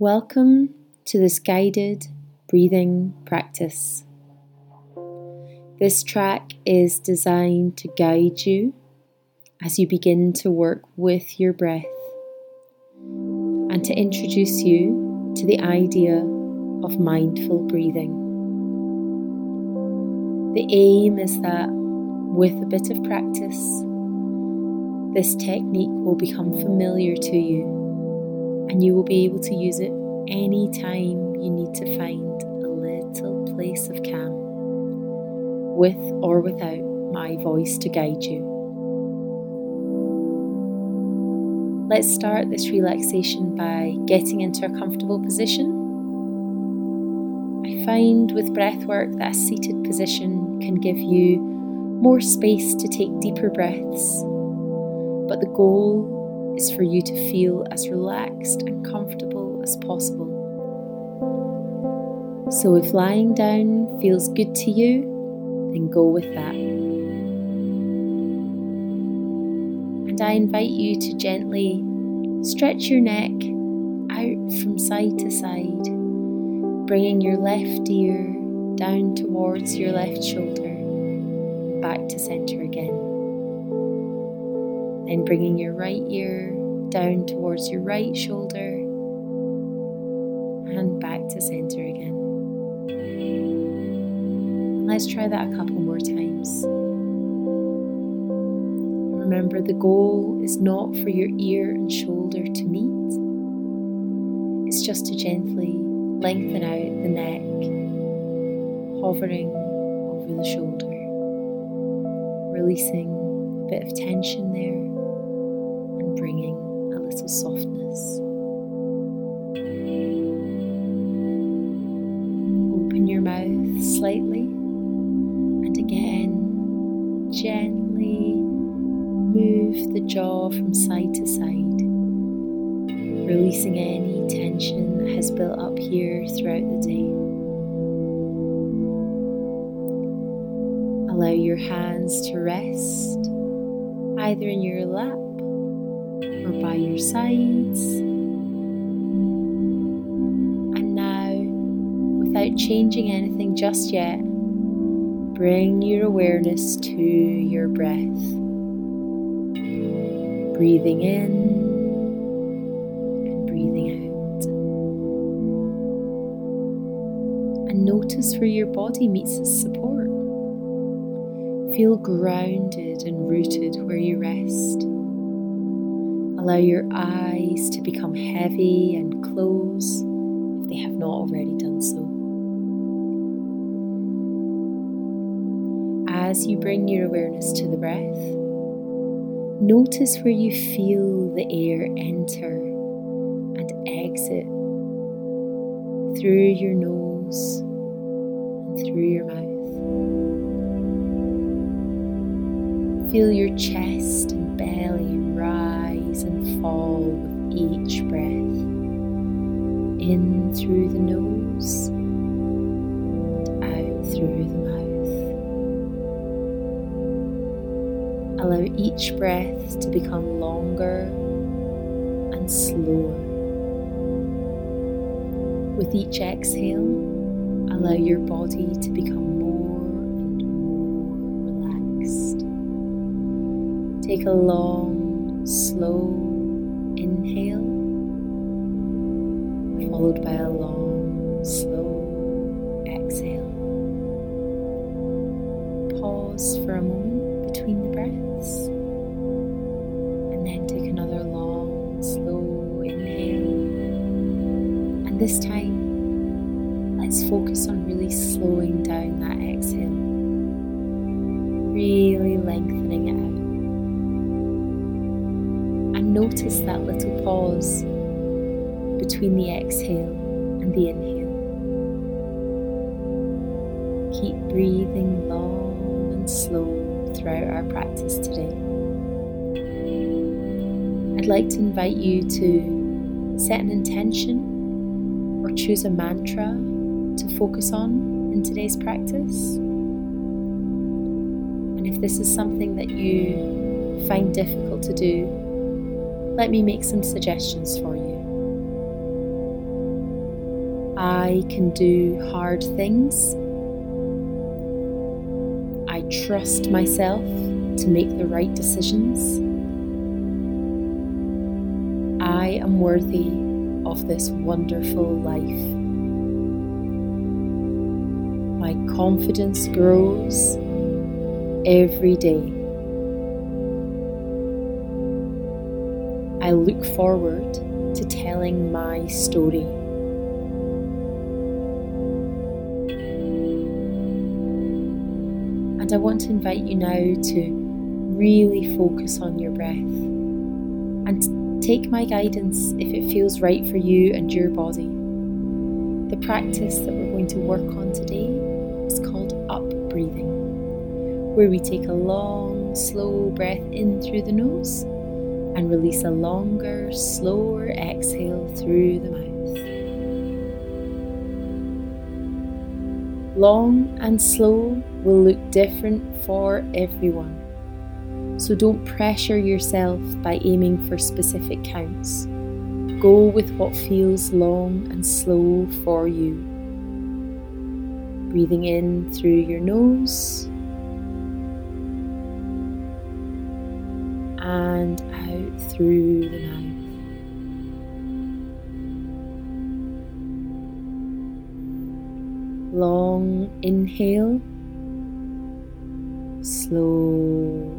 Welcome to this guided breathing practice. This track is designed to guide you as you begin to work with your breath and to introduce you to the idea of mindful breathing. The aim is that with a bit of practice, this technique will become familiar to you and you will be able to use it anytime you need to find a little place of calm, with or without my voice to guide you. Let's start this relaxation by getting into a comfortable position. I find with breath work that a seated position can give you more space to take deeper breaths, but the goal is for you to feel as relaxed and comfortable as possible. So, if lying down feels good to you, then go with that. And I invite you to gently stretch your neck out from side to side, bringing your left ear down towards your left shoulder, back to centre again. Then bringing your right ear down towards your right shoulder back to center again. Let's try that a couple more times. Remember, the goal is not for your ear and shoulder to meet, it's just to gently lengthen out the neck, hovering over the shoulder, releasing a bit of tension there and bringing a little softness. Slightly and again gently move the jaw from side to side, releasing any tension that has built up here throughout the day. Allow your hands to rest either in your lap or by your sides. Changing anything just yet, bring your awareness to your breath. Breathing in and breathing out. And notice where your body meets its support. Feel grounded and rooted where you rest. Allow your eyes to become heavy and close if they have not already done so. As you bring your awareness to the breath, notice where you feel the air enter and exit through your nose and through your mouth. Feel your chest and belly rise and fall with each breath. In through the nose, Allow each breath to become longer and slower. With each exhale, allow your body to become more and more relaxed. Take a long, slow inhale, followed by a long, this time, let's focus on really slowing down that exhale, really lengthening it out and notice that little pause between the exhale and the inhale. Keep breathing long and slow throughout our practice today. I'd like to invite you to set an intention or choose a mantra to focus on in today's practice. And if this is something that you find difficult to do, let me make some suggestions for you. I can do hard things. I trust myself to make the right decisions. I am worthy of this wonderful life. My confidence grows every day. I look forward to telling my story. And I want to invite you now to really focus on your breath take my guidance if it feels right for you and your body. The practice that we're going to work on today is called up breathing, where we take a long, slow breath in through the nose and release a longer, slower exhale through the mouth. Long and slow will look different for everyone. So don't pressure yourself by aiming for specific counts. Go with what feels long and slow for you. Breathing in through your nose and out through the mouth. Long inhale, slow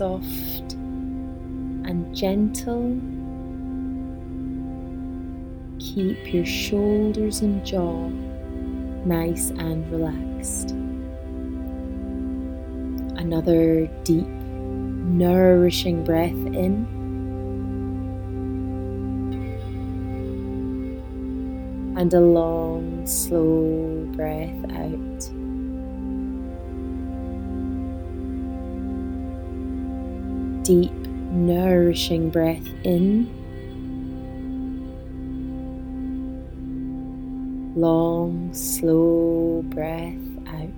Soft and gentle keep your shoulders and jaw nice and relaxed. Another deep, nourishing breath in. And a long, slow breath out. Deep, nourishing breath in. long, slow breath out.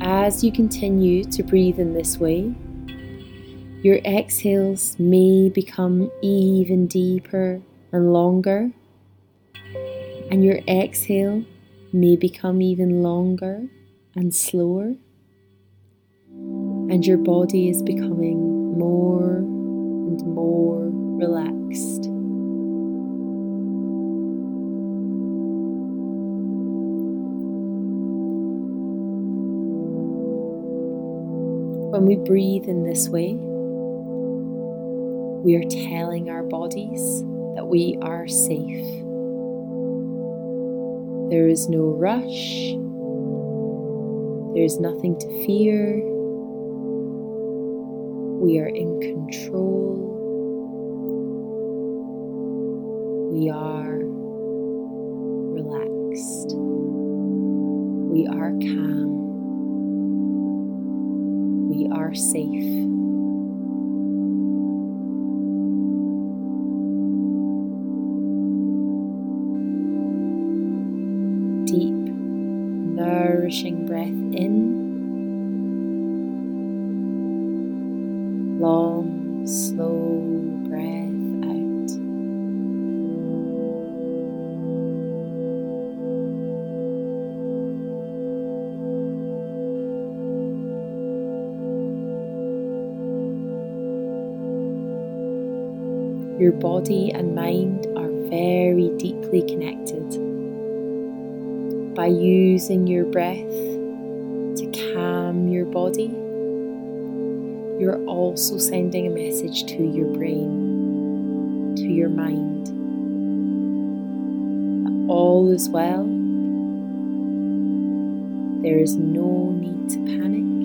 As you continue to breathe in this way, your exhales may become even deeper and longer and your exhale may become even longer and slower, and your body is becoming more and more relaxed. When we breathe in this way, we are telling our bodies that we are safe. There is no rush. There is nothing to fear. We are in control. We are relaxed. We are calm. We are safe. Your body and mind are very deeply connected by using your breath to calm your body, you're also sending a message to your brain, to your mind. All is well. There is no need to panic.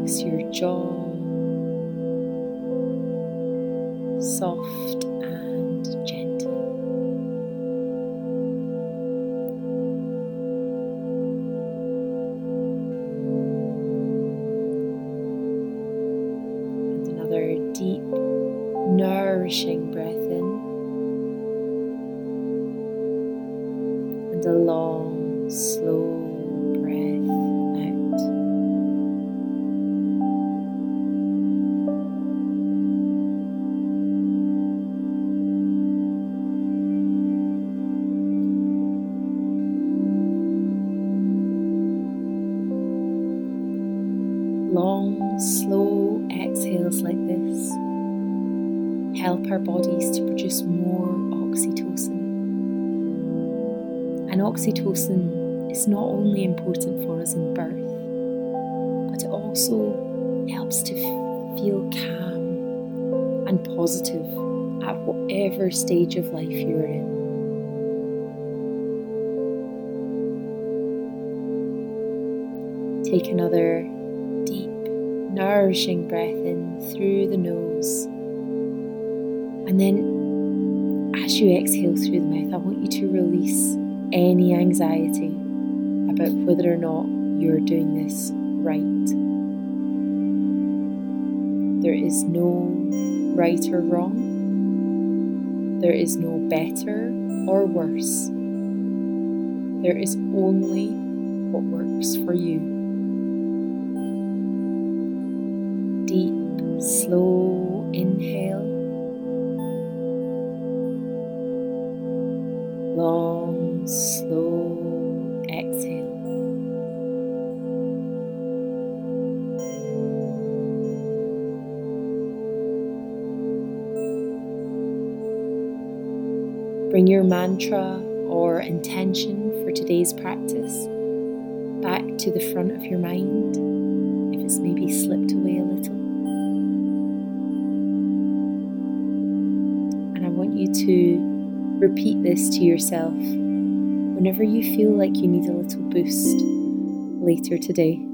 Relax your jaw. Soft and gentle. And another deep, nourishing breath in. And a long, slow Long, slow exhales like this help our bodies to produce more oxytocin. And oxytocin is not only important for us in birth, but it also helps to feel calm and positive at whatever stage of life you're in. Take another nourishing breath in through the nose. And then, as you exhale through the mouth, I want you to release any anxiety about whether or not you're doing this right. There is no right or wrong. There is no better or worse. There is only what works for you. Deep, slow inhale. Long, slow exhale. Bring your mantra or intention for today's practice back to the front of your mind maybe slipped away a little. And I want you to repeat this to yourself whenever you feel like you need a little boost later today.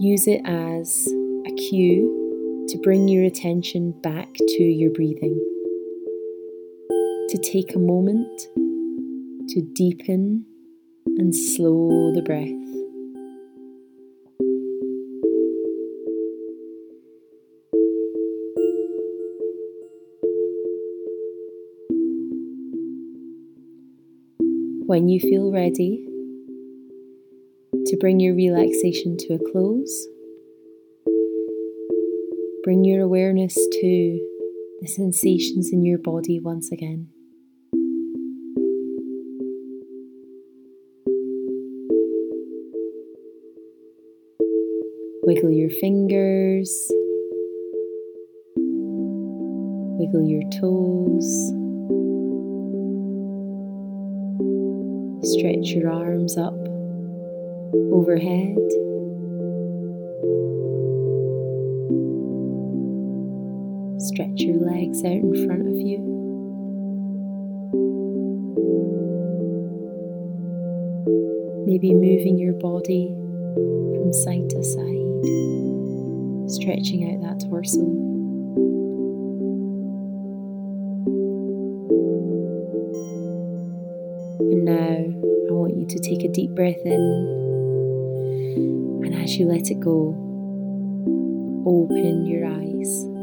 Use it as a cue to bring your attention back to your breathing. To take a moment to deepen and slow the breath. When you feel ready to bring your relaxation to a close, bring your awareness to the sensations in your body once again. Wiggle your fingers, wiggle your toes, stretch your arms up overhead. Stretch your legs out in front of you. Maybe moving your body from side to side, stretching out that torso. Deep breath in, and as you let it go, open your eyes.